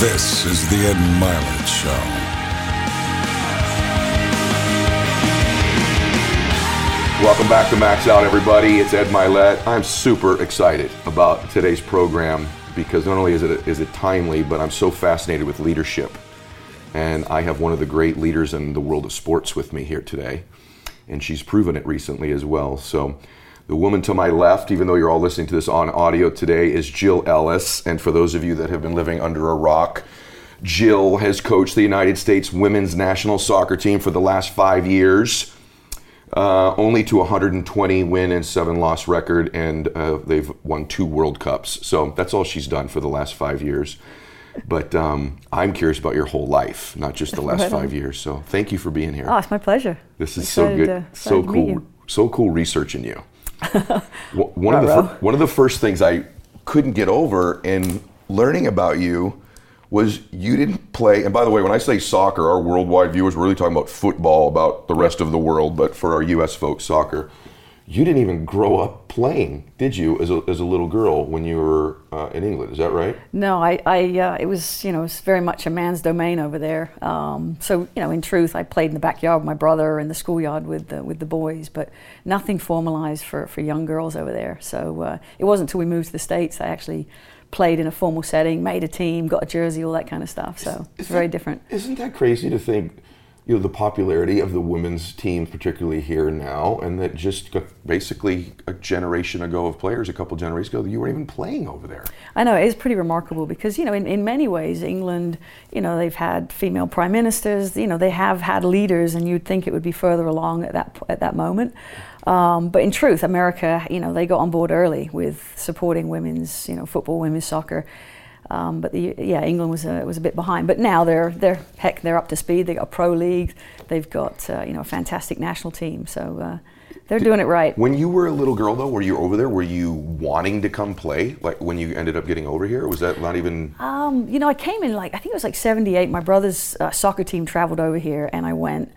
This is the Ed Mylett Show. Welcome back to Max Out, everybody. It's Ed Mylett. I'm super excited about today's program because not only is it is it timely, but I'm so fascinated with leadership, and I have one of the great leaders in the world of sports with me here today, and she's proven it recently as well. So. The woman to my left, even though you're all listening to this on audio today, is Jill Ellis. And for those of you that have been living under a rock, Jill has coached the United States women's national soccer team for the last five years uh, only to 120 win and seven loss record, and uh, they've won two World Cups. So that's all she's done for the last five years. But um, I'm curious about your whole life, not just the last Right five years. So thank you for being here. Oh, it's my pleasure. this is so good, so excited to meet cool, so cool researching you. One of the one of the first things I couldn't get over in learning about you was you didn't play. And by the way, when I say soccer, our worldwide viewers we're really talking about football, about the rest of the world. But for our U.S. folks, soccer. You didn't even grow up playing, did you, as a, as a little girl when you were uh, in England? Is that right? No, I, I uh, it was, you know, it's very much a man's domain over there. Um, so, you know, in truth, I played in the backyard with my brother in the schoolyard with the, with the boys, but nothing formalized for, for young girls over there. So uh, it wasn't until we moved to the States I actually played in a formal setting, made a team, got a jersey, all that kind of stuff. So it's very different. Isn't that crazy to think, you know, the popularity of the women's teams, particularly here now, and that just basically a generation ago of players, a couple generations ago, you weren't even playing over there. I know it is pretty remarkable because you know in, in many ways England you know they've had female prime ministers you know they have had leaders and you'd think it would be further along at that at that moment um, but in truth America you know they got on board early with supporting women's you know football women's soccer um, but the, yeah England was a, was a bit behind but now they're they're heck they're up to speed they got a pro league they've got uh, you know a fantastic national team so uh, they're doing it right When you were a little girl, though, were you over there? Were you wanting to come play? Like when you ended up getting over here, was that not even? Um, you know, I came in like I think it was like '78. My brother's uh, soccer team traveled over here, and I went.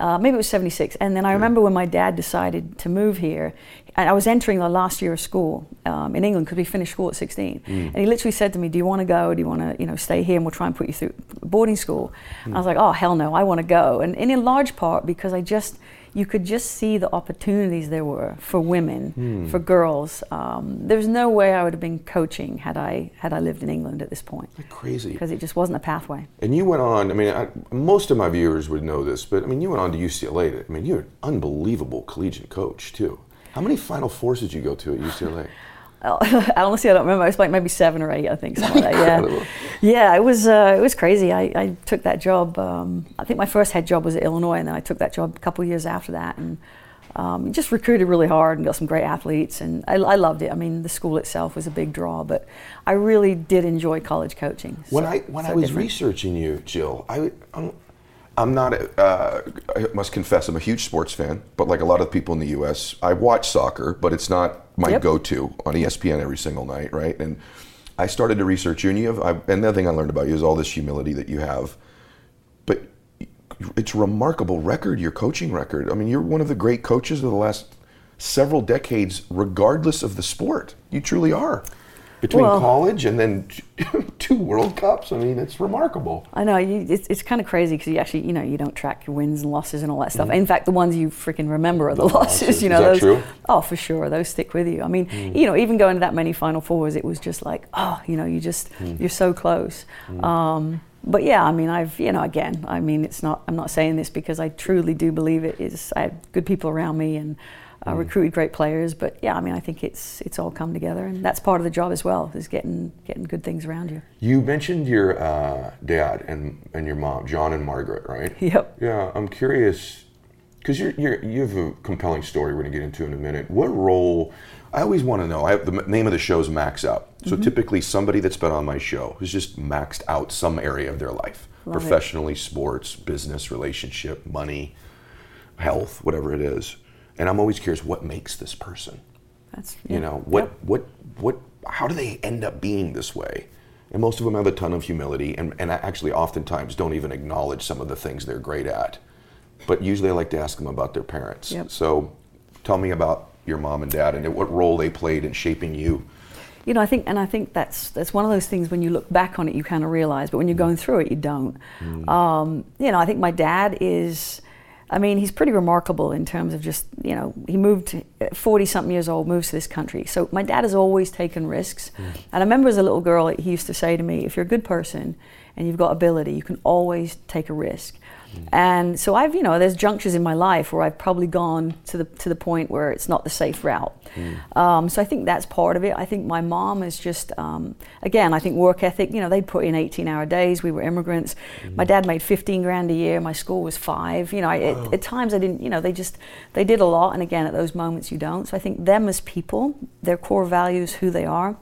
Uh, maybe it was '76, and then I remember when my dad decided to move here, and I was entering the last year of school um, in England because we finished school at 16, and he literally said to me, "Do you want to go? Do you want to, you know, stay here, and we'll try and put you through boarding school?" And I was like, "Oh hell no, I want to go," and, and in large part because I just you could just see the opportunities there were for women, for girls. Um, there's no way I would have been coaching had I had I lived in England at this point Crazy. because it just wasn't a pathway. And you went on. I mean, I, most of my viewers would know this, but I mean, you went on to UCLA. I mean, you're an unbelievable collegiate coach too. How many Final Fours did you go to at UCLA? I honestly, I don't remember. It was like maybe seven or eight, I think. Something like that. Yeah, yeah. It was uh, it was crazy. I, I took that job. Um, I think my first head job was at Illinois, and then I took that job a couple years after that, and um, just recruited really hard and got some great athletes, and I, I loved it. I mean, the school itself was a big draw, but I really did enjoy college coaching. When So- I when I was different. researching you, Jill, I I'm, I'm not. A, uh, I must confess, I'm a huge sports fan. But like a lot of people in the U.S., I watch soccer, but it's not my Yep. go-to on ESPN every single night, right? And I started to research you, and you have. I, another thing I learned about you is all this humility that you have. But it's a remarkable record, your coaching record. I mean, you're one of the great coaches of the last several decades, regardless of the sport. You truly are. Between Well- college and then two World Cups, I mean, it's remarkable. I know you, it's, it's kind of crazy because you actually, you know, you don't track your wins and losses and all that stuff. In fact, the ones you freaking remember are the, Mm-hmm. losses. losses. You know, those. true? Mm. Oh, for sure, those stick with you. I mean, you know, even going to that many Final Fours, it was just like, oh, you know, you just Mm. you're so close. Um, but yeah, I mean, I've, you know, again, I mean, it's not. I'm not saying this because I truly do believe it is. I had good people around me and. Mm. Uh, recruited great players, but yeah, I mean, I think it's it's all come together, and that's part of the job as well, is getting getting good things around you. You mentioned your uh, dad and, and your mom, John and Margaret, right? Yep. Yeah, I'm curious because you're, you're, you have a compelling story we're going to get into in a minute. What role? I always want to know. I have, the name of the show is Max Out. So typically, somebody that's been on my show has just maxed out some area of their life, Love it. professionally, sports, business, relationship, money, health, whatever it is. And I'm always curious, what makes this person? That's You know, what, Yep. what, what, how do they end up being this way? And most of them have a ton of humility and, and actually oftentimes don't even acknowledge some of the things they're great at. But usually I like to ask them about their parents. Yep. So tell me about your mom and dad and what role they played in shaping you. you know, I think, and I think that's that's one of those things when you look back on it, you kind of realize, but when you're going through it, you don't. Mm. Um, you know, I think my dad is. I mean, he's pretty remarkable in terms of just, you know, he moved uh, 40 something years old, moves to this country. So my dad has always taken risks. Mm. And I remember as a little girl, he used to say to me, if you're a good person and you've got ability, you can always take a risk. And so I've, you know, there's junctures in my life where I've probably gone to the to the point where it's not the safe route. Um, so I think that's part of it. I think my mom is just, um, again, I think work ethic. You know, they put in 18-hour days. We were immigrants. My dad made 15 grand a year. My school was five. You know, I, at, at times I didn't. You know, they just they did a lot. And again, at those moments you don't. So I think them as people, their core values, who they are,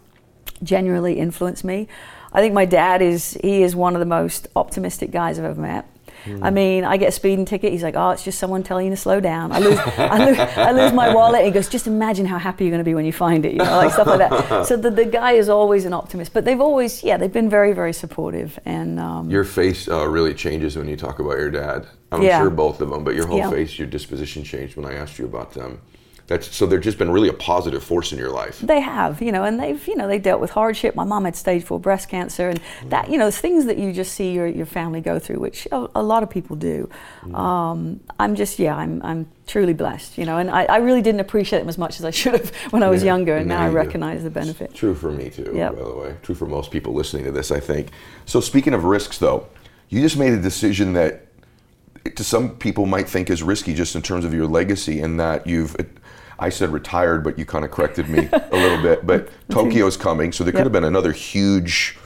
genuinely influence me. I think my dad is he is one of the most optimistic guys I've ever met. I mean, I get a speeding ticket. He's like, "Oh, it's just someone telling you to slow down." I lose, I lose, I lose my wallet. He goes, "Just imagine how happy you're going to be when you find it," you know, like stuff like that. So the, the guy is always an optimist, but they've always, yeah, they've been very, very supportive. And um, Your face uh, really changes when you talk about your dad. I'm Yeah. sure both of them, but your whole Yeah. face, your disposition changed when I asked you about them. That's so they've just been really a positive force in your life. They have, you know, and they've, you know, they dealt with hardship. My mom had stage four breast cancer, and that, you know, things that you just see your, your family go through, which a, a lot of people do. Um, I'm just, yeah, I'm, I'm truly blessed, you know, and I, I really didn't appreciate them as much as I should have when I was Yeah, younger, and now now I you do. recognize the benefit. True for me too, Yep. by the way. True for most people listening to this, I think. So speaking of risks though, you just made a decision that to some people might think is risky just in terms of your legacy and that you've I said retired, but you kind of corrected me a little bit. But Tokyo's coming, so there could Yep. have been another huge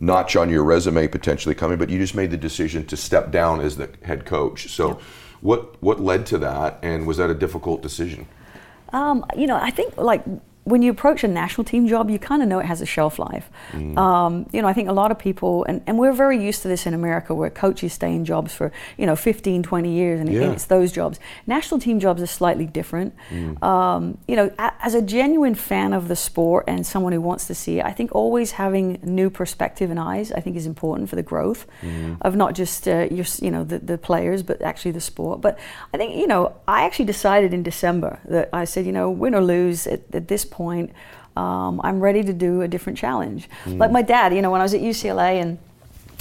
notch on your resume potentially coming, but you just made the decision to step down as the head coach. So what what led to that and was that a difficult decision? Um, you know, I think like when you approach a national team job, you kind of know it has a shelf life. Um, you know, I think a lot of people, and, and we're very used to this in America where coaches stay in jobs for, you know, 15, 20 years, and, Yeah. and it's those jobs. National team jobs are slightly different. Um, you know, a, as a genuine fan of the sport and someone who wants to see it, I think always having new perspective and eyes, I think is important for the growth of not just uh, your, you know, the, the players, but actually the sport. But I think, you know, I actually decided in December that I said, you know, win or lose at, at this point, um, I'm ready to do a different challenge. Like my dad, you know, when I was at UCLA and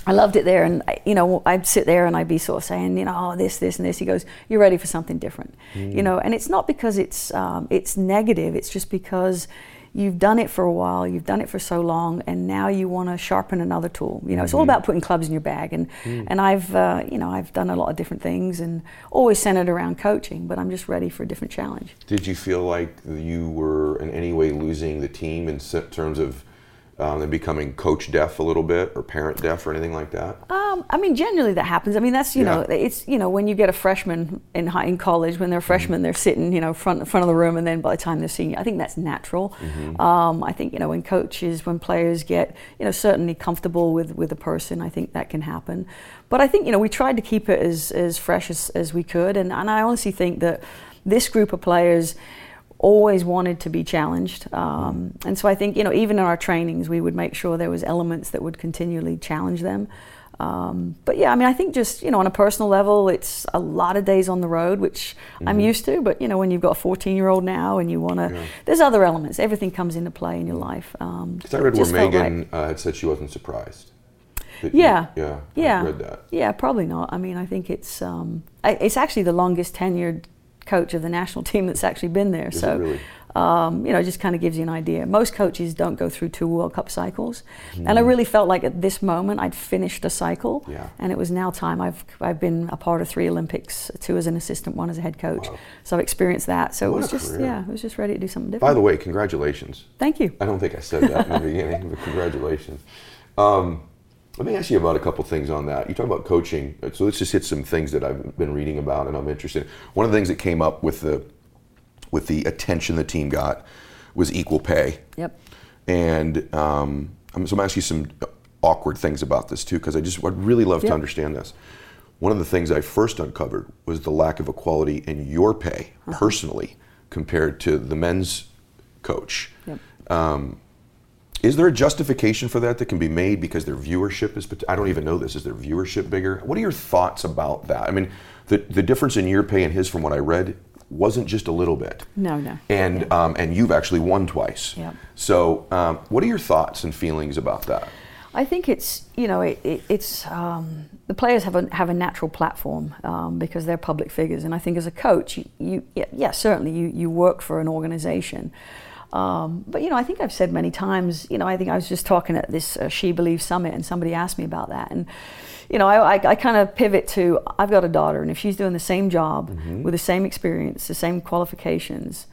I loved it there, and I- you know, I'd sit there and I'd be sort of saying, you know, oh, this, this, and this. He goes, "You're ready for something different," you know, and it's not because it's um, it's negative. It's just because you've done it for a while, you've done it for so long, and now you want to sharpen another tool. You know, it's all about putting clubs in your bag, and and I've uh, you know I've done a lot of different things, and always centered around coaching, but I'm just ready for a different challenge. Did you feel like you were in any way losing the team in terms of um, them becoming coach deaf a little bit or parent deaf or anything like that? Um, I mean, generally that happens. I mean, that's you know, it's you know, when you get a freshman in high in college, when they're freshmen, they're sitting you know front front of the room, and then by the time they're senior, I think that's natural. Um, I think you know when coaches, when players get you know certainly comfortable with with a person, I think that can happen. But I think you know we tried to keep it as as fresh as, as we could, and and I honestly think that this group of players always wanted to be challenged. Um, and so I think, you know, even in our trainings, we would make sure there was elements that would continually challenge them. Um, but yeah, I mean, I think just, you know, on a personal level, it's a lot of days on the road, which I'm used to. But, you know, when you've got a 14 year old now and you want to, Yeah. there's other elements. Everything comes into play in your life. Um, Because I read where felt right. Megan uh, had said she wasn't surprised. That you- Yeah. yeah. Yeah. I read that. Yeah, probably not. I mean, I think it's um, I- it's actually the longest tenured coach of the national team that's actually been there. Is so, really? um, you know, it just kind of gives you an idea. Most coaches don't go through two World Cup cycles, and I Hmm. really felt like at this moment I'd finished a cycle, Yeah. and it was now time. I've I've been a part of three Olympics, two as an assistant, one as a head coach. Wow. So I've experienced that. So What it was just career. yeah, it was just ready to do something different. By the way, congratulations. Thank you. I don't think I said that in the beginning, but congratulations. Um, let me ask you about a couple things on that. You talk about coaching, so let's just hit some things that I've been reading about and I'm interested. in. One of the things that came up with the with the attention the team got was equal pay. Yep. And um, I'm, so I'm asking you some awkward things about this too, because I just I'd really love to understand this. One of the things I first uncovered was the lack of equality in your pay personally compared to the men's coach. Yep. Is there a justification for that that can be made because their viewership is? I don't even know this. Is their viewership bigger? What are your thoughts about that? I mean, the the difference in your pay and his, from what I read, wasn't just a little bit. No, no. And Yeah. um, and you've actually won twice. Yep. So, um, what are your thoughts and feelings about that? I think it's you know it, it, it's um, the players have a have a natural platform um, because they're public figures, and I think as a coach, you, you yeah, yeah, certainly you you work for an organization. Um, but you know, I think I've said many times. You know, I think I was just talking at this uh, She Believes summit, and somebody asked me about that, and you know, I, I, I kind of pivot to I've got a daughter, and if she's doing the same job with the same experience, the same qualifications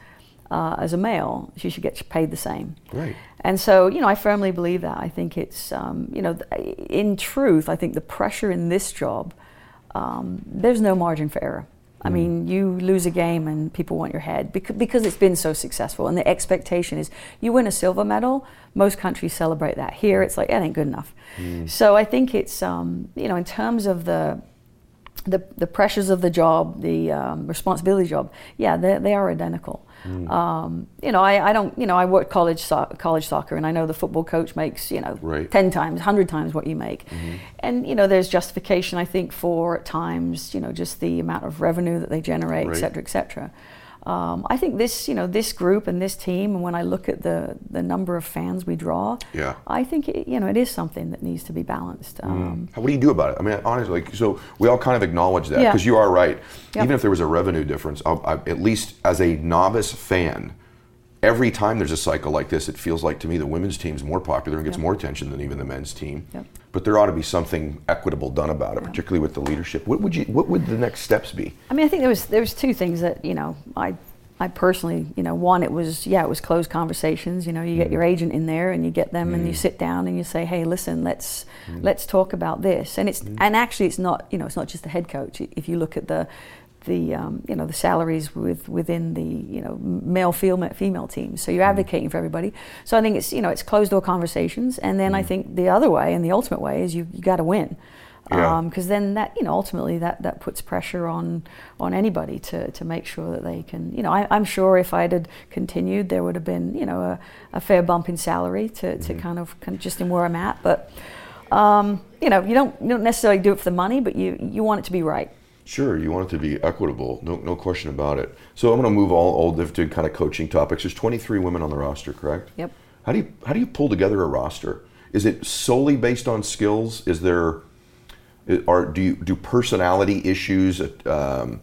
uh, as a male, she should get paid the same. Right. And so, you know, I firmly believe that. I think it's, um, you know, th- in truth, I think the pressure in this job, um, there's no margin for error. I mean, you lose a game and people want your head because, because it's been so successful. And the expectation is you win a silver medal, most countries celebrate that. Here, it's like, that ain't good enough. So I think it's, um, you know, in terms of the, the, the pressures of the job, the um, responsibility job, yeah, they, they are identical. Mm. Um, you know, I, I don't, you know, I work college so- college soccer, and I know the football coach makes, you know, Right. Mm-hmm. ten times, hundred times what you make, and you know, there's justification, I think, for at times, you know, just the amount of revenue that they generate, Right. et cetera, et cetera. Um, I think this, you know, this group and this team, and when I look at the the number of fans we draw, Yeah. I think it, you know it is something that needs to be balanced. Um, How- What do you do about it? I mean, honestly, like, so we all kind of acknowledge that Yeah. because you are right. Yep. Even if there was a revenue difference, I'll, I, at least as a novice fan, every time there's a cycle like this, it feels like to me the women's team's more popular and gets Yep. more attention than even the men's team. Yep. But there ought to be something equitable done about it, particularly with the leadership. What would you? What would the next steps be? I mean, I think there was there was two things that you know I I personally you know one it was yeah it was closed conversations. You know, you get mm-hmm. your agent in there and you get them and you mm. sit down and you say, hey, listen, let's mm. let's talk about this. And it's mm. and actually it's not you know it's not just the head coach. If you look at the the um, you know the salaries with within the you know male female female teams so you're advocating for everybody. So I think it's you know it's closed door conversations. And then I think the other way and the ultimate way is you, you got to win. Yeah. because then that you know ultimately that that puts pressure on on anybody to to make sure that they can you know I, I'm sure if I had continued there would have been you know a, a fair bump in salary to, to kind, of, kind of just in where I'm at. But um, you know you don't you don't necessarily do it for the money but you you want it to be right Sure, you want it to be equitable, no, no question about it. So I'm going to move all, all different kind of coaching topics. There's 23 women on the roster, correct? Yep. How do you how do you pull together a roster? Is it solely based on skills? Is there, are do you do personality issues um,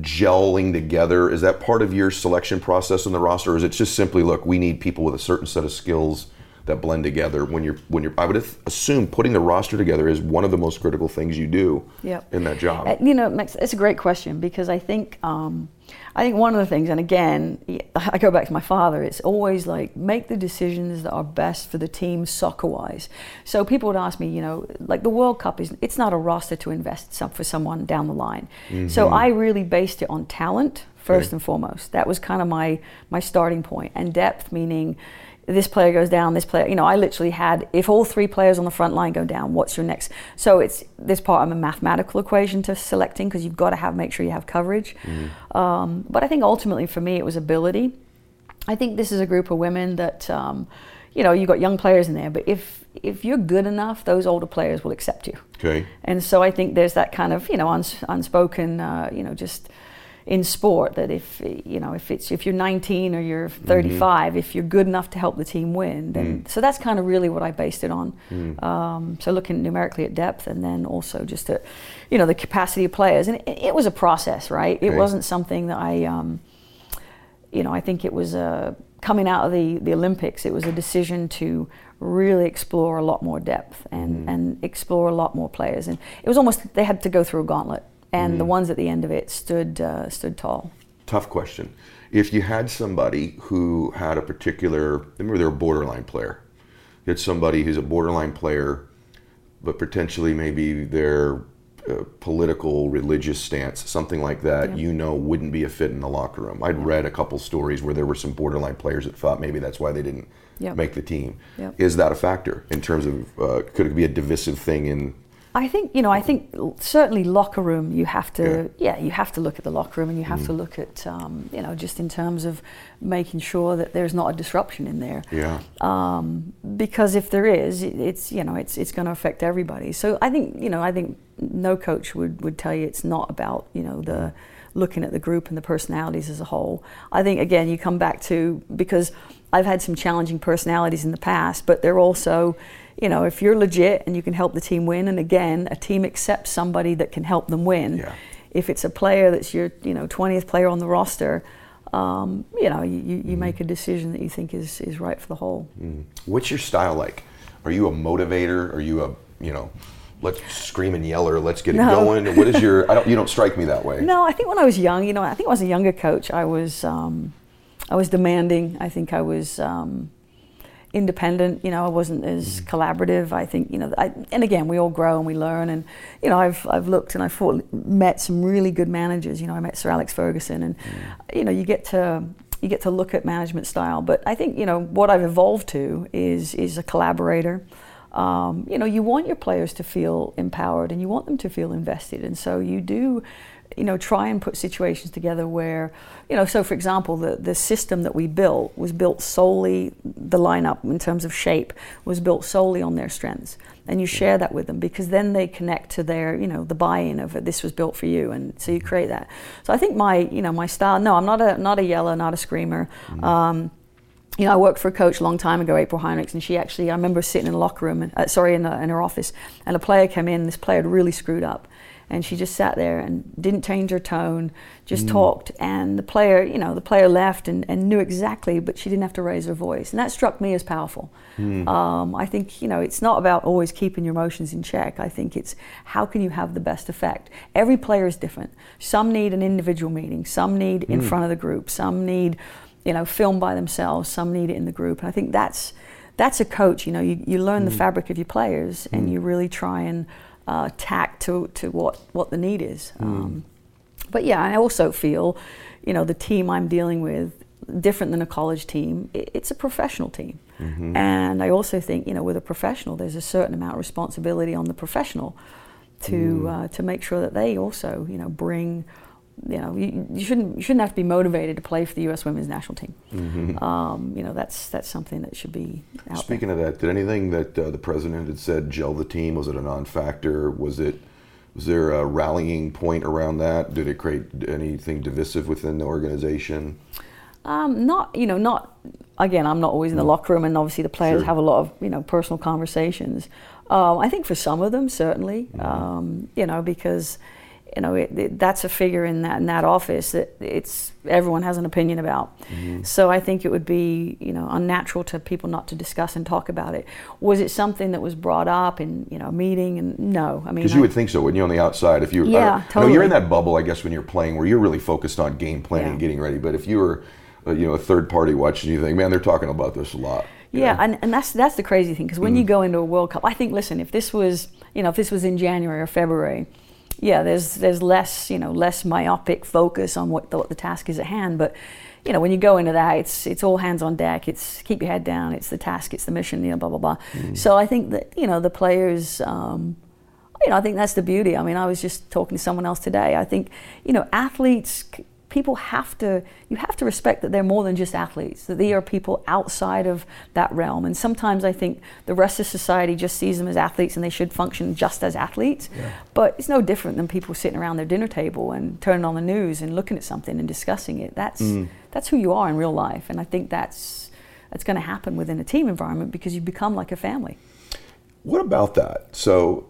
gelling together? Is that part of your selection process in the roster, or is it just simply look, we need people with a certain set of skills that blend together? When you're when you're, I would assume putting the roster together is one of the most critical things you do Yep. in that job. Uh, you know, Max, it's a great question because I think um, I think one of the things, and again, I go back to my father. It's always like make the decisions that are best for the team soccer wise. So people would ask me, you know, like the World Cup is it's not a roster to invest some, for someone down the line. So I really based it on talent first Okay. and foremost. That was kind of my my starting point, and depth meaning this player goes down, this player, you know, I literally had, if all three players on the front line go down, what's your next? So it's this part of a mathematical equation to selecting because you've got to have, make sure you have coverage. Um, but I think ultimately for me, it was ability. I think this is a group of women that, um, you know, you've got young players in there, but if, if you're good enough, those older players will accept you. Okay. And so I think there's that kind of, you know, uns- unspoken, uh, you know, just in sport that if, you know, if it's, if you're 19 or you're 35, if you're good enough to help the team win, then, so that's kind of really what I based it on. Um, so looking numerically at depth and then also just at, you know, the capacity of players. And it, it was a process, right? It wasn't something that I, um, you know, I think it was uh, coming out of the, the Olympics, it was a decision to really explore a lot more depth and, and explore a lot more players. And it was almost, they had to go through a gauntlet. And the ones at the end of it stood, uh, stood tall. Tough question. If you had somebody who had a particular, remember they're a borderline player. You had somebody who's a borderline player, but potentially maybe their uh, political, religious stance, something like that, Yeah. you know, wouldn't be a fit in the locker room. I'd read a couple stories where there were some borderline players that thought maybe that's why they didn't Yep. make the team. Yep. Is that a factor in terms of uh, could it be a divisive thing in? I think you know. I think certainly locker room. You have to, yeah, you have to look at the locker room, and you have to look at, um, you know, just in terms of making sure that there's not a disruption in there. Yeah. Um, because if there is, it's you know, it's it's going to affect everybody. So I think you know, I think no coach would would tell you it's not about you know the looking at the group and the personalities as a whole. I think again you come back to because I've had some challenging personalities in the past, but they're also, you know, if you're legit and you can help the team win, and again, a team accepts somebody that can help them win. Yeah. If it's a player that's your, you know, 20th player on the roster, um, you know, you, you mm-hmm. make a decision that you think is, is right for the whole. Mm. What's your style like? Are you a motivator? Are you a, you know, let's scream and yell or let's get no. it going? What is your, I don't, you don't strike me that way. No, I think when I was young, you know, I think I was a younger coach, I was, um, I was demanding. I think I was um, independent. You know, I wasn't as mm. collaborative. I think you know, I, and again, we all grow and we learn. And you know, I've I've looked and I've fought, met some really good managers. You know, I met Sir Alex Ferguson, and mm. you know, you get to you get to look at management style. But I think you know what I've evolved to is is a collaborator. Um, you know, you want your players to feel empowered and you want them to feel invested, and so you do you know, try and put situations together where, you know, so for example, the, the system that we built was built solely, the lineup in terms of shape was built solely on their strengths. And you share that with them because then they connect to their, you know, the buy-in of it. This was built for you, and so you create that. So I think my, you know, my style. No, I'm not a not a yeller, not a screamer. Mm-hmm. Um, you know, I worked for a coach a long time ago, April Heinrichs, and she actually, I remember sitting in a locker room, uh, sorry, in, a, in her office, and a player came in. This player had really screwed up, and she just sat there and didn't change her tone, just mm. talked. And the player, you know, the player left and, and knew exactly, but she didn't have to raise her voice. And that struck me as powerful. Mm. Um, I think, you know, it's not about always keeping your emotions in check. I think it's how can you have the best effect. Every player is different. Some need an individual meeting, some need in mm. front of the group, some need, you know, film by themselves, some need it in the group. And I think that's that's a coach. You know, you, you learn the mm. fabric of your players and mm. you really try and uh, tact to, to what, what the need is. Mm. Um, but yeah, I also feel, you know, the team I'm dealing with, different than a college team, it's a professional team. Mm-hmm. And I also think, you know, with a professional, there's a certain amount of responsibility on the professional to mm. uh, to make sure that they also, you know, bring you know, you, you, shouldn't you shouldn't have to be motivated to play for the U.S. Women's National Team. Mm-hmm. Um, you know, that's that's something that should be. Speaking there. of that, did anything that uh, the president had said gel the team? Was it a non-factor? Was it was there a rallying point around that? Did it create anything divisive within the organization? Um, not you know not again. I'm not always in the mm. locker room, and obviously the players sure. have a lot of you know personal conversations. Um, I think for some of them certainly, mm-hmm. um, you know, because you know, it, it, that's a figure in that in that office that it's everyone has an opinion about. Mm-hmm. So I think it would be you know unnatural to people not to discuss and talk about it. Was it something that was brought up in you know a meeting? And no, I mean because you would think so when you're on the outside. If you yeah, totally. you're in that bubble, I guess when you're playing where you're really focused on game planning yeah. and getting ready. But if you were uh, you know a third party watching, you think, man, they're talking about this a lot. Yeah, and, and that's that's the crazy thing because when mm. you go into a World Cup, I think listen, if this was you know if this was in January or February yeah, there's there's less you know less myopic focus on what the, what the task is at hand. But you know when you go into that, it's it's all hands on deck. It's keep your head down. It's the task. It's the mission. You know, blah blah blah. Mm. So I think that you know the players. Um, you know, I think that's the beauty. I mean, I was just talking to someone else today. I think, you know, athletes people have to you have to respect that they're more than just athletes that they are people outside of that realm. And sometimes i think the rest of society just sees them as athletes and they should function just as athletes. Yeah. but it's no different than people sitting around their dinner table and turning on the news and looking at something and discussing it. That's mm. that's who you are in real life. And i think that's that's going to happen within a team environment because you become like a family. What about that? So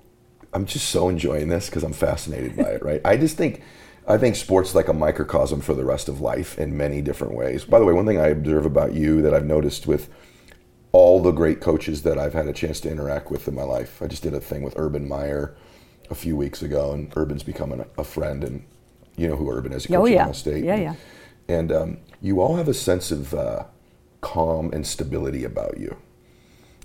i'm just so enjoying this because i'm fascinated by it right? I just think I think sports like a microcosm for the rest of life in many different ways. By the way, one thing I observe about you that I've noticed with all the great coaches that I've had a chance to interact with in my life. I just did a thing with Urban Meyer a few weeks ago, and Urban's becoming a friend, and you know who Urban is. He oh, yeah. State. Yeah, and, yeah. And um, you all have a sense of uh, calm and stability about you.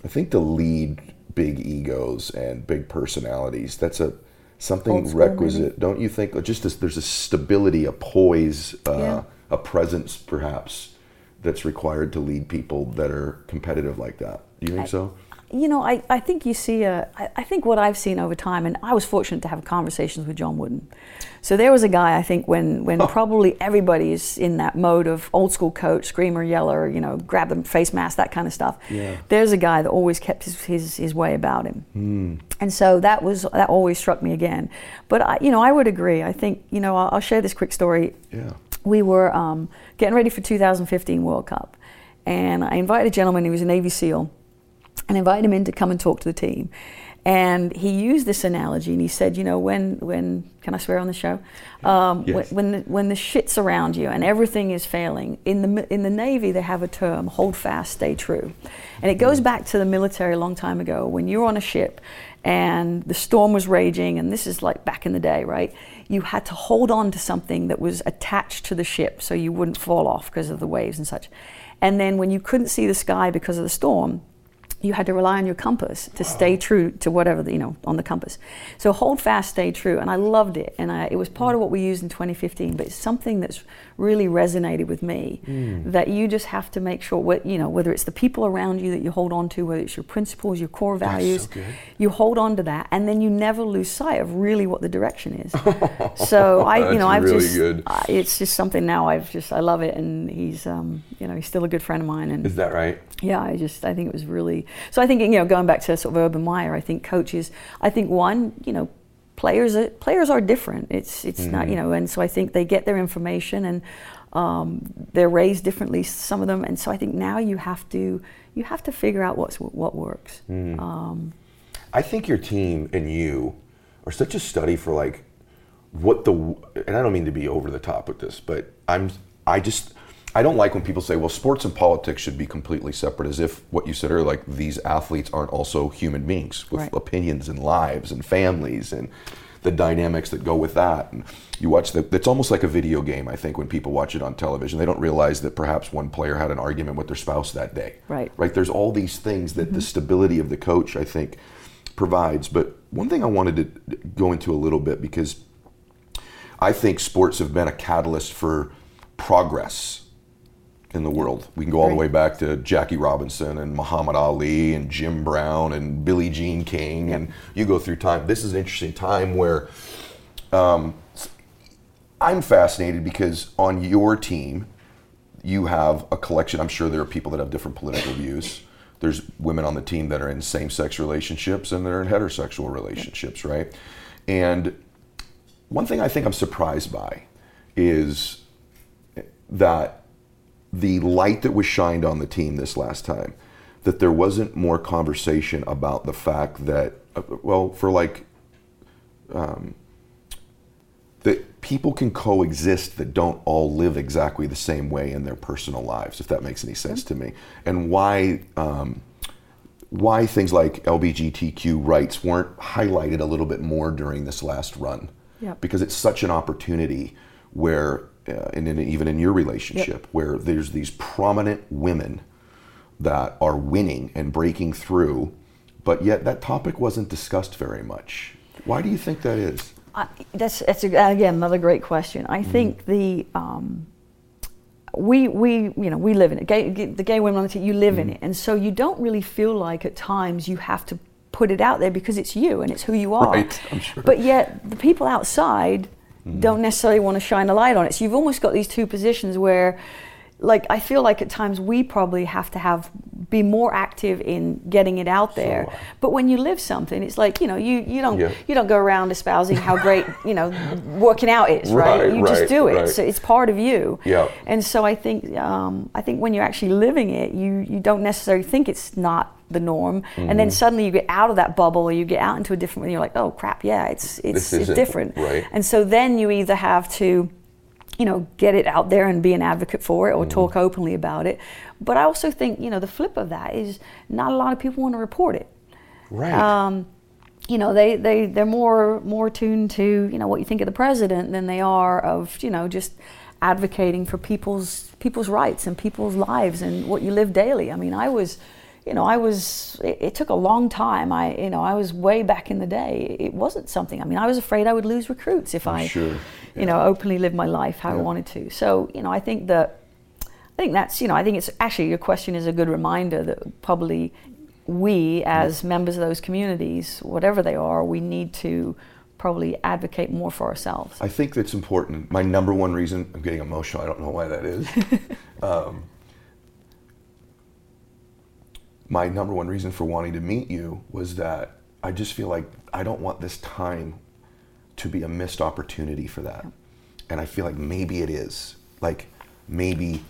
I think to lead big egos and big personalities, that's a something requisite, maybe. don't you think? Just as there's a stability, a poise, uh, yeah. a presence, perhaps, that's required to lead people that are competitive like that. Do you think I, so? You know, I, I think you see a, I, I think what I've seen over time, and I was fortunate to have conversations with John Wooden. So there was a guy, I think, when, when probably everybody is in that mode of old school coach, screamer, yeller, you know, grab the face mask, that kind of stuff. Yeah. There's a guy that always kept his, his, his way about him. And so that was, that always struck me again. But, I, you know, I would agree. I think, you know, I'll, I'll share this quick story Yeah. we were um, getting ready for 2015 World Cup, and I invited a gentleman. He was a Navy SEAL, and invited him in to come and talk to the team. And he used this analogy, and he said, "You know, when when can I swear on the show? Um, Yes. when when the, when the shit's around you and everything is failing, in the in the Navy they have a term: hold fast, stay true, and it goes back to the military a long time ago when you're on a ship and the storm was raging, and this is like back in the day, right? You had to hold on to something that was attached to the ship so you wouldn't fall off because of the waves and such. And then when you couldn't see the sky because of the storm, you had to rely on your compass to stay true to whatever the, you know on the compass. So hold fast, stay true, and I loved it, and I, it was part of what we used in 2015. But it's something that's really resonated with me that you just have to make sure what you know whether it's the people around you that you hold on to, whether it's your principles, your core That's so values, you hold on to that, and then you never lose sight of really what the direction is. so I, you know, I've really just good. I- it's just something now I've just I love it, and he's um, you know he's still a good friend of mine, and Is that right? Yeah, I just I think it was really so. I think you know going back to sort of Urban Meyer, I think coaches. I think one, you know, players are, players are different. It's it's not Mm-hmm. you know, and so I think they get their information and um, they're raised differently. Some of them, and so I think now you have to you have to figure out what's what works. Mm. Um, I think your team and you are such a study for like what the and I don't mean to be over the top with this, but I'm I just I don't like when people say, well, sports and politics should be completely separate, as if what you said earlier, like these athletes aren't also human beings with Right. opinions and lives and families and the dynamics that go with that. And you watch the, it's almost like a video game, I think, when people watch it on television. They don't realize that perhaps one player had an argument with their spouse that day. Right. Right. There's all these things that the mm-hmm. stability of the coach, I think, provides. But one thing I wanted to go into a little bit because I think sports have been a catalyst for progress in the world. We can go all the way back to Jackie Robinson and Muhammad Ali and Jim Brown and Billie Jean King, and you go through time. This is an interesting time where um, I'm fascinated because on your team, you have a collection. I'm sure there are people that have different political views. There's women on the team that are in same-sex relationships and they're in heterosexual relationships, right? And one thing I think I'm surprised by is that the light that was shined on the team this last time, that there wasn't more conversation about the fact that, uh, well, for like, um, that people can coexist that don't all live exactly the same way in their personal lives, if that makes any sense to me, and why. Um, why things like LGBTQ rights weren't highlighted a little bit more during this last run. Yep. Because it's such an opportunity where, uh, and in, even in your relationship, where there's these prominent women that are winning and breaking through, but yet that topic wasn't discussed very much. Why do you think that is? I, that's that's a, again another great question. I Mm-hmm. think the um, we we you know we live in it. Gay, gay- the gay women on the team, you live Mm-hmm. in it, and so you don't really feel like at times you have to put it out there because it's you and it's who you are. Right, I'm sure. But yet the people outside don't necessarily want to shine a light on it. So you've almost got these two positions where. Like I feel like at times we probably have to have be more active in getting it out there. but when you live something, it's like you know you you don't Yeah. you don't go around espousing how great you know working out is, right? Right, you right, just do it. right. So it's part of you. Yeah. And so I think um, I think when you're actually living it, you you don't necessarily think it's not the norm, and Mm-hmm. then suddenly you get out of that bubble, or you get out into a different. And you're like, oh crap, yeah, it's it's it's different. right. And so then you either have to you know, get it out there and be an advocate for it or talk openly about it. But I also think, you know, the flip of that is not a lot of people want to report it. Right. Um, you know, they, they, they're more, more tuned to, you know, what you think of the president than they are of, you know, just advocating for people's, people's rights and people's lives and what you live daily. I mean, I was, you know, I was, it, it took a long time. I, you know, I was way back in the day. It wasn't something, I mean, I was afraid I would lose recruits if I, sure. you know, openly live my life how I wanted to. So, you know, I think that, I think that's, you know, I think it's actually your question is a good reminder that probably we, as members of those communities, whatever they are, we need to probably advocate more for ourselves. I think that's important. My number one reason, I'm getting emotional, I don't know why that is. um, my number one reason for wanting to meet you was that I just feel like I don't want this time to be a missed opportunity for that. And I feel like maybe it is. Like maybe,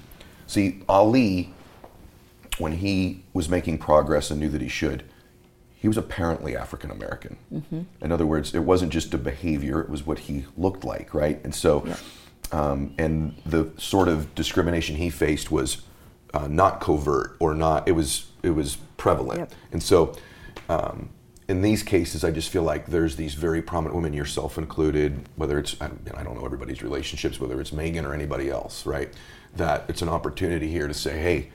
see, Ali, when he was making progress and knew that he should, he was apparently African American. Mm-hmm. In other words, it wasn't just a behavior, it was what he looked like, right? And so, yeah. um, and the sort of discrimination he faced was uh, not covert or not, it was, it was prevalent. Yep. And so, um, in these cases, I just feel like there's these very prominent women, yourself included, whether it's, I don't know everybody's relationships, whether it's Megan or anybody else, right? That it's an opportunity here to say, hey,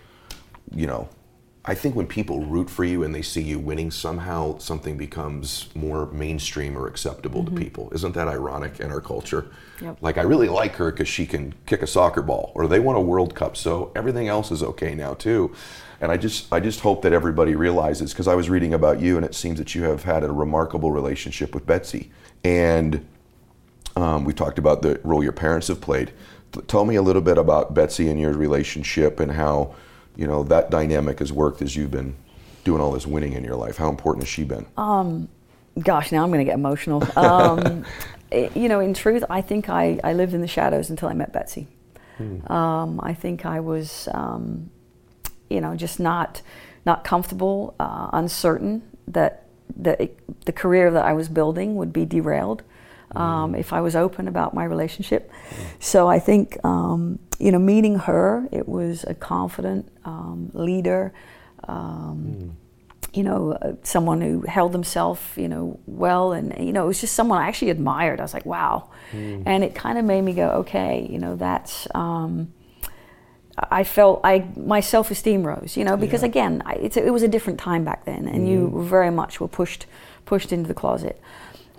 you know, I think when people root for you and they see you winning, somehow something becomes more mainstream or acceptable mm-hmm. to people. Isn't that ironic in our culture? Yep. Like, I really like her because she can kick a soccer ball, or they won a World Cup, so everything else is okay now, too. And I just, I just hope that everybody realizes, because I was reading about you, and it seems that you have had a remarkable relationship with Betsy. And um, we talked about the role your parents have played. Tell me a little bit about Betsy and your relationship and how you know that dynamic has worked as you've been doing all this winning in your life? How important has she been? Um, gosh, now I'm going to get emotional. Um, it, you know, in truth, I think I, I lived in the shadows until I met Betsy. Hmm. Um, I think I was, um, you know, just not not comfortable, uh, uncertain that the the career that I was building would be derailed um, mm. if I was open about my relationship. Mm. So I think, um, you know, meeting her, it was a confident um, leader, um, mm. you know, uh, someone who held themselves, you know, well. And, you know, it was just someone I actually admired. I was like, wow. Mm. And it kind of made me go, okay, you know, that's. Um, I felt I my self esteem rose, you know, because yeah. again, I, it was a different time back then, and you mm. very much were pushed pushed into the closet.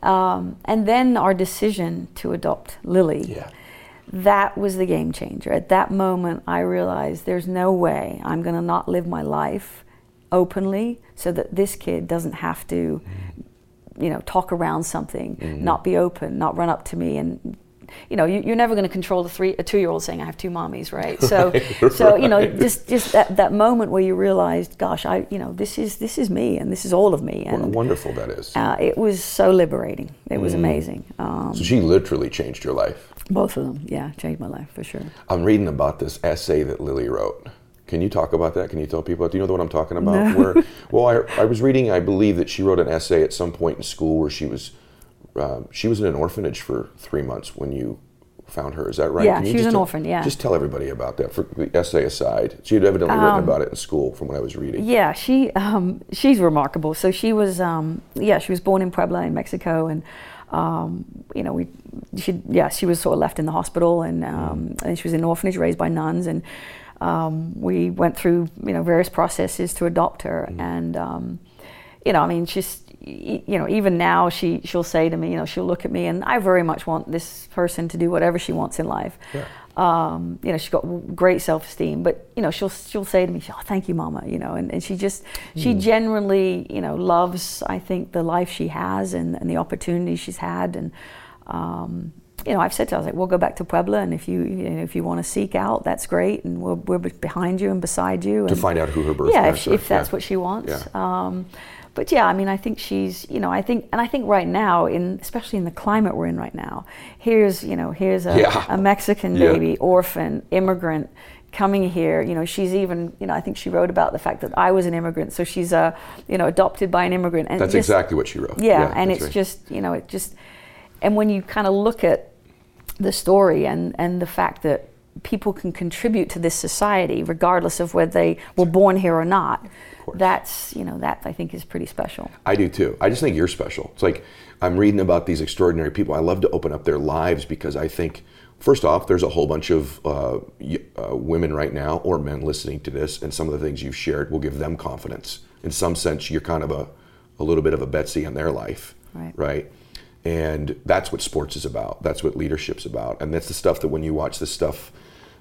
Um, and then our decision to adopt Lily. Yeah. That was the game changer. At that moment, I realized there's no way I'm going to not live my life openly so that this kid doesn't have to, you know, talk around something, mm-hmm. not be open, not run up to me and you know, you, are never going to control the three, a two-year-old saying, "I have two mommies," right? So, right, so you know, just just that, that moment where you realized, "Gosh, I, you know, this is this is me, and this is all of me." And what wonderful that is. Uh, it was so liberating. It was mm. amazing. Um, so she literally changed your life. Both of them, yeah, changed my life for sure. I'm reading about this essay that Lily wrote. Can you talk about that? Can you tell people? Do you know what I'm talking about? No. Where, well, I, I was reading. I believe that she wrote an essay at some point in school where she was uh, she was in an orphanage for three months when you found her. Is that right? Yeah, she was an tell, orphan. Yeah. Just tell everybody about that. For the essay aside, she had evidently um, written about it in school, from what I was reading. Yeah, she um, she's remarkable. So she was um, yeah she was born in Puebla in Mexico, and um, you know we she yeah she was sort of left in the hospital, and mm. and she was in an orphanage raised by nuns, and um, we went through you know various processes to adopt her, mm. and you know I mean she's you know, even now she she'll say to me, you know, she'll look at me, and I very much want this person to do whatever she wants in life. Yeah. Um, you know, she's got great self-esteem, but you know, she'll she'll say to me, "Oh, thank you, Mama," you know, and, and she just she mm. genuinely, you know, loves I think the life she has and, and the opportunities she's had, and um, you know, I've said to her, I was like, we'll go back to Puebla, and if you, you know, if you want to seek out, that's great, and we're, we're behind you and beside you. To and, find out who her birth yeah, if, if, that's yeah. what she wants. Yeah. Um, but yeah, I mean, I think she's, you know, I think, and I think right now, in especially in the climate we're in right now, here's, you know, here's a, yeah. a Mexican baby, yeah. orphan, immigrant, coming here. You know, she's even, you know, I think she wrote about the fact that I was an immigrant, so she's, uh, you know, adopted by an immigrant. And that's just, exactly what she wrote. Yeah, yeah and it's right. just, you know, it just, and when you kind of look at the story and and the fact that people can contribute to this society regardless of whether they were born here or not that's you know that I think is pretty special. I do too. I just think you're special. It's like I'm reading about these extraordinary people. I love to open up their lives because I think first off, there's a whole bunch of uh, uh, women right now or men listening to this, and some of the things you've shared will give them confidence. In some sense, you're kind of a a little bit of a Betsy in their life, right? right? And that's what sports is about. That's what leadership's about, and that's the stuff that when you watch this stuff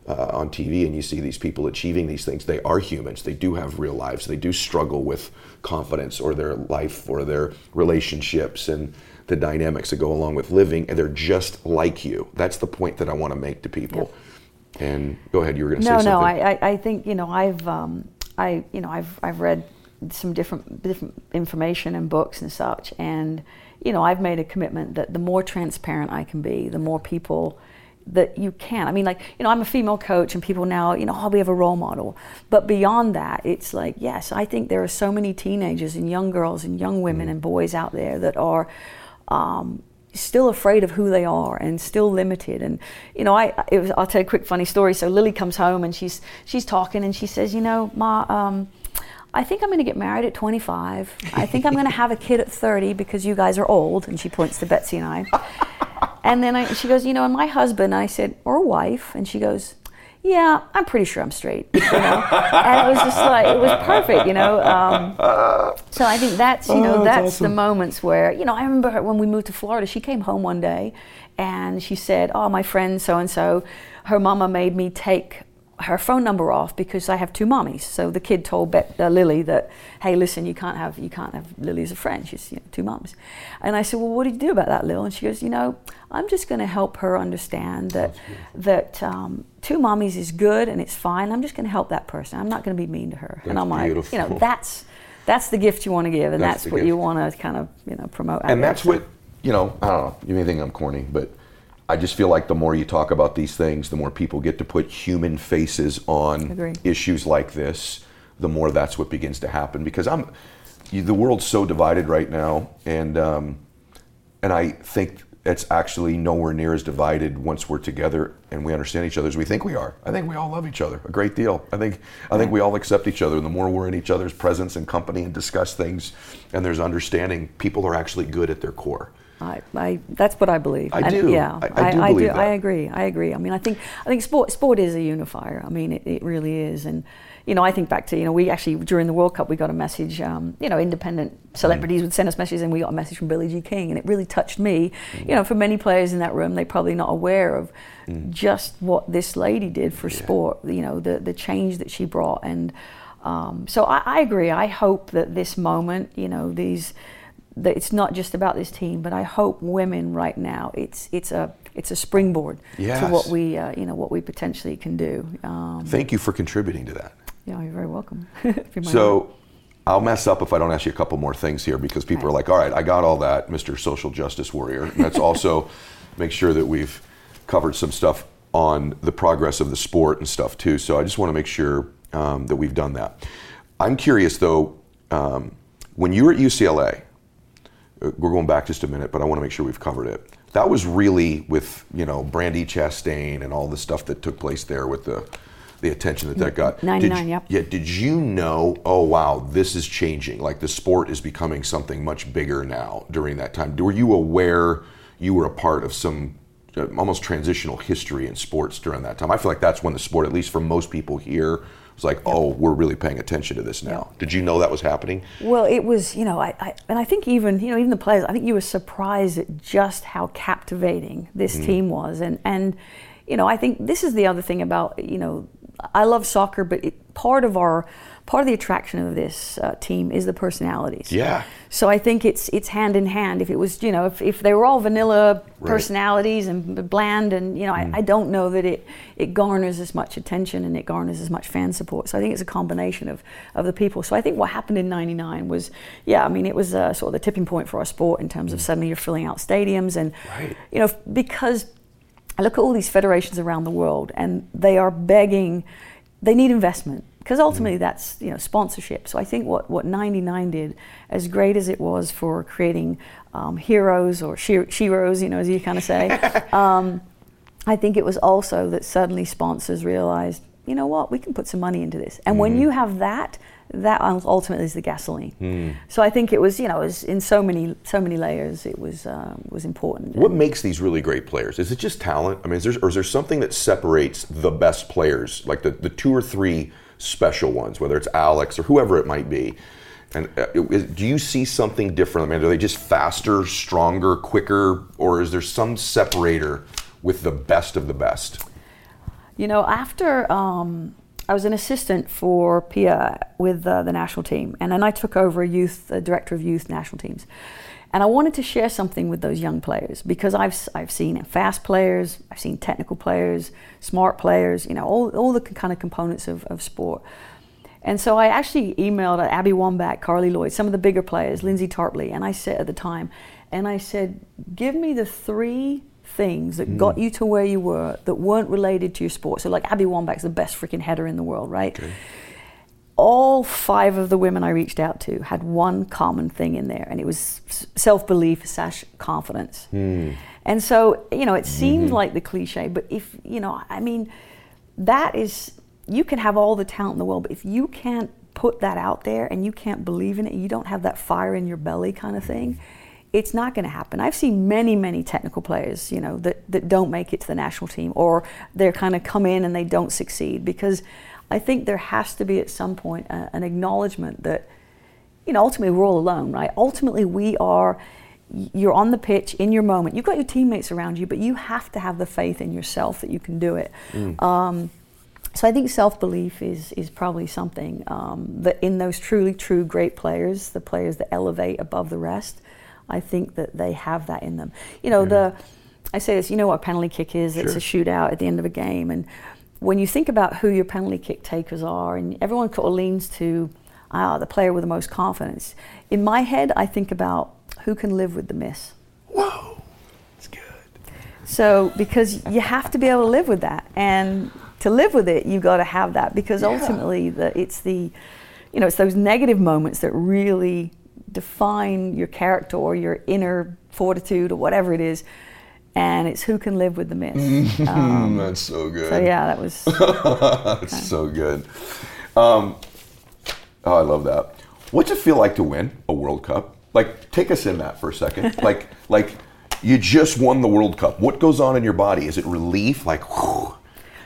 uh, on TV and you see these people achieving these things, they are humans. They do have real lives. They do struggle with confidence or their life or their relationships and the dynamics that go along with living, and they're just like you. That's the point that I want to make to people. Yep. And go ahead, you were going to no, say something. No, no, I, I think you know I've um, I you know I've I've read some different different information and books and such, and you know I've made a commitment that the more transparent I can be, the more people that you can. I mean, like, you know, I'm a female coach and people now, you know, oh, we have a role model. But beyond that, it's like, yes, I think there are so many teenagers and young girls and young women mm. and boys out there that are um, still afraid of who they are and still limited. And, you know, I, was, I'll tell you a quick funny story. So Lily comes home and she's, she's talking and she says, you know, Ma, um, I think I'm going to get married at 25. I think I'm going to have a kid at 30 because you guys are old. And she points to Betsy and I. And then I, she goes, you know, and my husband, I said, or wife. And she goes, yeah, I'm pretty sure I'm straight. You know? and it was just like, it was perfect, you know. Um, so I think that's, you know, oh, that's, that's awesome. the moments where, you know, I remember when we moved to Florida, she came home one day and she said, oh, my friend so and so, her mama made me take her phone number off because I have two mommies. So the kid told Bet, uh, Lily that, hey, listen, you can't have you can't have Lily as a friend. She's you know, two moms. And I said, well, what do you do about that, Lil? And she goes, you know, I'm just going to help her understand that that um, two mommies is good and it's fine. I'm just going to help that person. I'm not going to be mean to her. That's and I'm like, you know, that's that's the gift you want to give, and that's, that's what gift. you want to kind of you know promote. And that's what you know. I don't know. You may think I'm corny, but I just feel like the more you talk about these things, the more people get to put human faces on issues like this, the more that's what begins to happen. Because I'm, the world's so divided right now, and um, and I think it's actually nowhere near as divided once we're together and we understand each other as we think we are. I think we all love each other a great deal. I think I think we all accept each other. And the more we're in each other's presence and company and discuss things, and there's understanding, people are actually good at their core. I, I, that's what I believe. I do. yeah, I, I do I, believe do, that. I agree. I agree. I mean, I think I think sport sport is a unifier. I mean, it, it really is. And you know, I think back to you know, we actually during the World Cup we got a message. Um, you know, independent celebrities mm. would send us messages, and we got a message from Billie Jean King, and it really touched me. Mm. You know, for many players in that room, they're probably not aware of mm. just what this lady did for yeah. sport. You know, the the change that she brought, and um, so I, I agree. I hope that this moment, you know, these that it's not just about this team, but I hope women right now it's it's a it's a springboard yes. to what we uh, you know what we potentially can do. Um, Thank you for contributing to that. Yeah, you're very welcome. so. I'll mess up if I don't ask you a couple more things here because people right. are like, all right, I got all that, Mr. Social Justice Warrior. Let's also make sure that we've covered some stuff on the progress of the sport and stuff too. So I just want to make sure um, that we've done that. I'm curious though, um, when you were at UCLA, we're going back just a minute, but I want to make sure we've covered it. That was really with you know Brandi Chastain and all the stuff that took place there with the the attention that that got. 99, did, yep. Yeah, did you know, oh wow, this is changing? Like the sport is becoming something much bigger now during that time. Were you aware you were a part of some uh, almost transitional history in sports during that time? I feel like that's when the sport, at least for most people here, was like, oh, we're really paying attention to this now. Did you know that was happening? Well, it was, you know, I, I, and I think even, you know, even the players, I think you were surprised at just how captivating this mm. team was. And, and, you know, I think this is the other thing about, you know, I love soccer, but it, part of our part of the attraction of this uh, team is the personalities. Yeah. So I think it's it's hand in hand. If it was, you know, if, if they were all vanilla right. personalities and bland, and you know, mm. I, I, don't know that it it garners as much attention and it garners as much fan support. So I think it's a combination of of the people. So I think what happened in '99 was, yeah, I mean, it was uh, sort of the tipping point for our sport in terms mm. of suddenly you're filling out stadiums and, right. you know, because I look at all these federations around the world and they are begging, they need investment because ultimately mm. that's you know sponsorship. So I think what what 99 did, as great as it was for creating um, heroes or sheroes, you know, as you kind of say, um, I think it was also that suddenly sponsors realized, you know what, we can put some money into this. And mm. when you have that, that ultimately is the gasoline. Mm. So I think it was, you know, it was in so many so many layers. It was uh, was important. What makes these really great players? Is it just talent? I mean, is there, or is there something that separates the best players, like the, the two or three special ones, whether it's Alex or whoever it might be? And uh, do you see something different? I mean, are they just faster, stronger, quicker, or is there some separator with the best of the best? You know, after um, I was an assistant for Pia with uh, the national team, and then I took over a youth, a director of youth national teams. And I wanted to share something with those young players because I've, I've seen fast players, I've seen technical players, smart players, you know, all, all the kind of components of, of sport. And so I actually emailed Abby Wambach, Carli Lloyd, some of the bigger players, Lindsay Tarpley, and I said at the time, and I said, give me the three things that mm. got you to where you were that weren't related to your sport. So like Abby Wambach's the best freaking header in the world, right? Okay. All five of the women I reached out to had one common thing in there, and it was self-belief slash confidence. Mm. And so, you know, it seems mm-hmm. like the cliche, but if, you know, I mean, that is you can have all the talent in the world, but if you can't put that out there and you can't believe in it, you don't have that fire in your belly kind of thing, it's not going to happen. I've seen many, many technical players, you know, that, that don't make it to the national team or they're kind of come in and they don't succeed because I think there has to be at some point a, an acknowledgement that, you know, ultimately we're all alone, right? Ultimately we are, you're on the pitch in your moment. You've got your teammates around you, but you have to have the faith in yourself that you can do it. Mm. Um, so I think self-belief is is probably something um, that in those truly true great players, the players that elevate above the rest, I think that they have that in them. You know, the I say this. You know what a penalty kick is? Sure. It's a shootout at the end of a game, and when you think about who your penalty kick takers are, and everyone sort of leans to ah, the player with the most confidence. In my head, I think about who can live with the miss. Whoa, that's good. So because you have to be able to live with that, and to live with it, you've got to have that because yeah. ultimately, the, it's the, you know, it's those negative moments that really define your character or your inner fortitude or whatever it is. And it's who can live with the miss. Um, That's so good. So yeah, that was. That's so good. Um, oh, I love that. What's it feel like to win a World Cup? Like, take us in that for a second. like, like you just won the World Cup. What goes on in your body? Is it relief? Like, whew,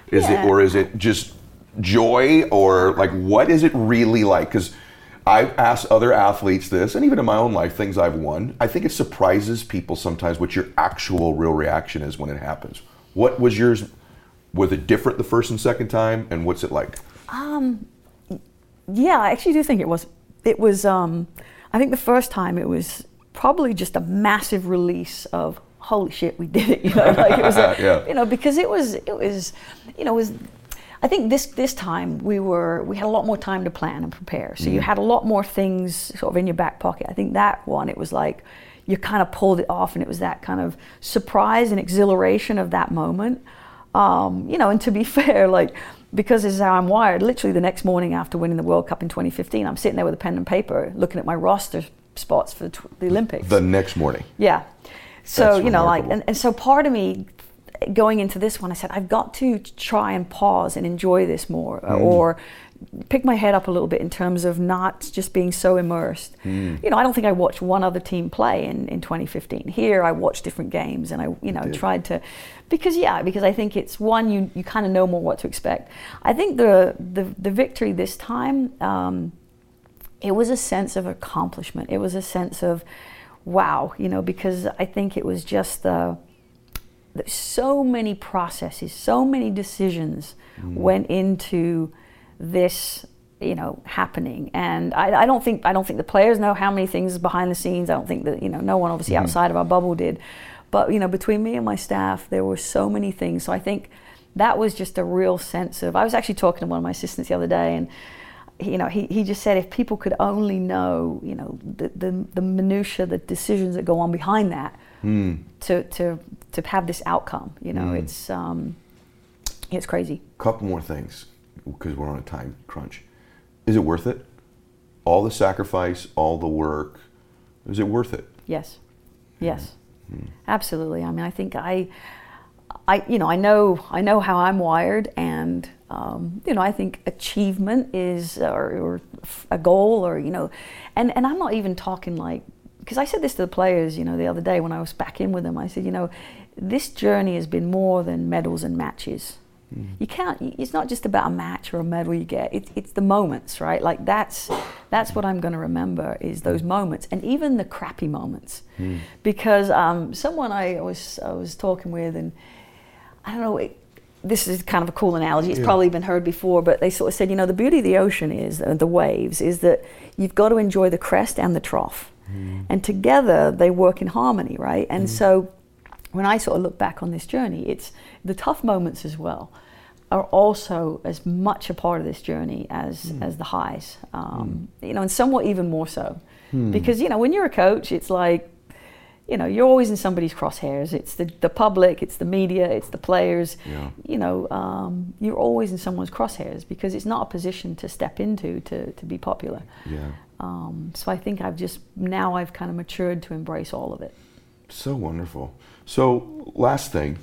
is yeah. it, or is it just joy, or like what is it really like? Because I've asked other athletes this, and even in my own life, things I've won. I think it surprises people sometimes what your actual real reaction is when it happens. What was yours? Was it different the first and second time, and what's it like? Um, yeah, I actually do think it was. It was. Um, I think the first time it was probably just a massive release of holy shit, we did it. You know, like it was, a, yeah. you know, because it was, it was, you know, it was. I think this this time we were we had a lot more time to plan and prepare. So mm. you had a lot more things sort of in your back pocket. I think that one it was like you kind of pulled it off, and it was that kind of surprise and exhilaration of that moment. Um, you know, and to be fair, like because this is how I'm wired. Literally the next morning after winning the World Cup in 2015, I'm sitting there with a pen and paper looking at my roster spots for the Olympics. The next morning. Yeah. So, That's you know, remarkable. like, and, and so part of me going into this one, I said, I've got to try and pause and enjoy this more mm. or pick my head up a little bit in terms of not just being so immersed. Mm. You know, I don't think I watched one other team play in, in 2015. Here I watched different games and I, you know, tried to, because yeah, because I think it's one, you, you kind of know more what to expect. I think the, the, the victory this time, um, it was a sense of accomplishment. It was a sense of, wow, you know, because I think it was just the so many processes, so many decisions mm. went into this you know happening and I, I, don't think i don't think the players know how many things behind the scenes i don't think that you know no one obviously mm. outside of our bubble did but you know between me and my staff there were so many things so i think that was just a real sense of i was actually talking to one of my assistants the other day and you know, he, he just said if people could only know, you know, the, the, the minutiae, the decisions that go on behind that mm. to, to, to have this outcome, you know, mm. it's, um, it's crazy. Couple more things, because we're on a time crunch. Is it worth it? All the sacrifice, all the work, is it worth it? Yes. Yes. Mm. Absolutely. I mean, I think I, I, you know, I know, I know how I'm wired and, um, you know, I think achievement is, or, or, a goal, or you know, and and I'm not even talking like, because I said this to the players, you know, the other day when I was back in with them. I said, you know, this journey has been more than medals and matches. Mm. You can't. It's not just about a match or a medal you get. It's it's the moments, right? Like that's that's what I'm going to remember is those moments, and even the crappy moments, mm. because um, someone I was I was talking with, and I don't know. It, this is kind of a cool analogy. It's probably been heard before, but they sort of said, you know, the beauty of the ocean is uh, the waves is that you've got to enjoy the crest and the trough, Mm-hmm. and together they work in harmony, right? And mm-hmm. so, when I sort of look back on this journey, it's the tough moments as well are also as much a part of this journey as mm. as the highs. Um, mm. You know, and somewhat even more so, hmm. because you know when you're a coach, it's like you know, you're always in somebody's crosshairs. It's the, the public, it's the media, it's the players. Yeah. You know, um, you're always in someone's crosshairs because it's not a position to step into to, to be popular. Yeah. Um, so I think I've just, now I've kind of matured to embrace all of it. So wonderful. So, last thing,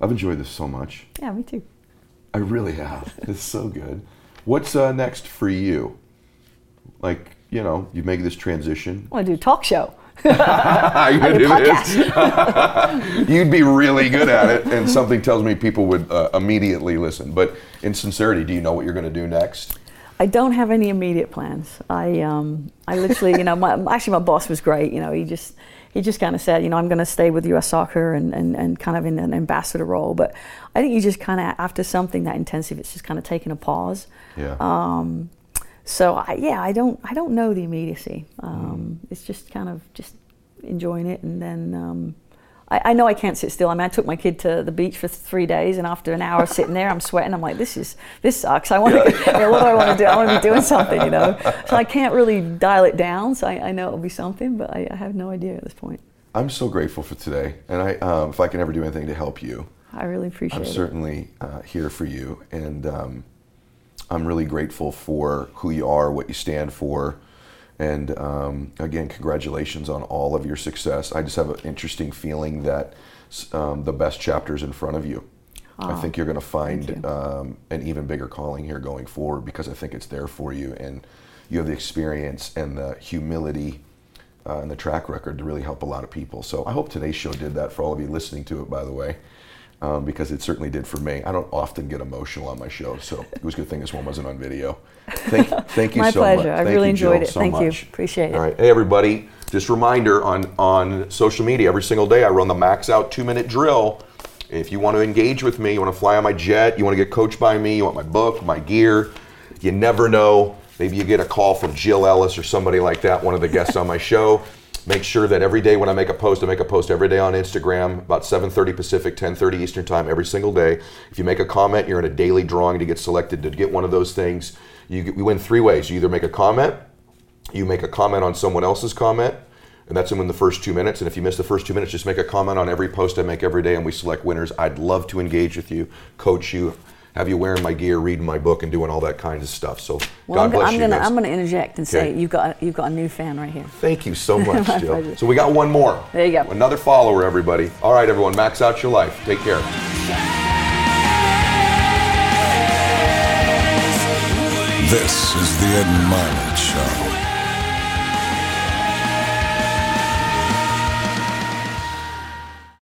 I've enjoyed this so much. Yeah, me too. I really have. It's so good. What's uh, next for you? Like, you know, you make this transition. I want to do a talk show. I I do it You'd be really good at it, and something tells me people would uh, immediately listen. But in sincerity, do you know what you're going to do next? I don't have any immediate plans. I, um, I literally, you know, my, actually my boss was great. You know, he just, he just kind of said, you know, I'm going to stay with U.S. Soccer and, and, and kind of in an ambassador role. But I think you just kind of, after something that intensive, it's just kind of taking a pause. Yeah. Um, so I, yeah, I don't, I don't know the immediacy. Um, It's just kind of just enjoying it, and then um, I, I know I can't sit still. I mean, I took my kid to the beach for three days, and after an hour sitting there, I'm sweating. I'm like, this is this sucks. I want to. you know, what do I want to do? I want to be doing something, you know. So I can't really dial it down. So I, I know it'll be something, but I, I have no idea at this point. I'm so grateful for today, and I, um, if I can ever do anything to help you, I really appreciate I'm it. certainly uh, here for you, and um, I'm really grateful for who you are, what you stand for, and um, again, congratulations on all of your success. I just have an interesting feeling that um, the best chapter is in front of you. I Ah, think you're going to find you. um, an even bigger calling here going forward because I think it's there for you, and you have the experience and the humility uh, and the track record to really help a lot of people. So I hope today's show did that for all of you listening to it, by the way, um, because it certainly did for me. I don't often get emotional on my show, so it was a good thing this one wasn't on video. Thank, thank you My so much. My pleasure. I Thank really you, enjoyed Jill, it. so Thank you. Appreciate it. All right. Hey, everybody. Just a reminder on, on social media, every single day I run the max out two minute drill. If you want to engage with me, you want to fly on my jet, you want to get coached by me, you want my book, my gear, you never know. Maybe you get a call from Jill Ellis or somebody like that, one of the guests on my show. Make sure that every day when I make a post, I make a post every day on Instagram, about 7:30 Pacific, 10:30 Eastern Time, every single day. If you make a comment, you're in a daily drawing to get selected to get one of those things. You, you win three ways. You either make a comment, you make a comment on someone else's comment, and that's in the first two minutes. And if you miss the first two minutes, just make a comment on every post I make every day, and we select winners. I'd love to engage with you, coach you, have you wearing my gear, reading my book, and doing all that kind of stuff. So Well, God I'm, bless I'm you gonna guys. I'm gonna interject and say you've got you've got a new fan right here. Thank you so much, Jill. pleasure. So we got one more. There you go. Another follower, everybody. All right, everyone, max out your life. Take care. This is the Ed Mylett Show.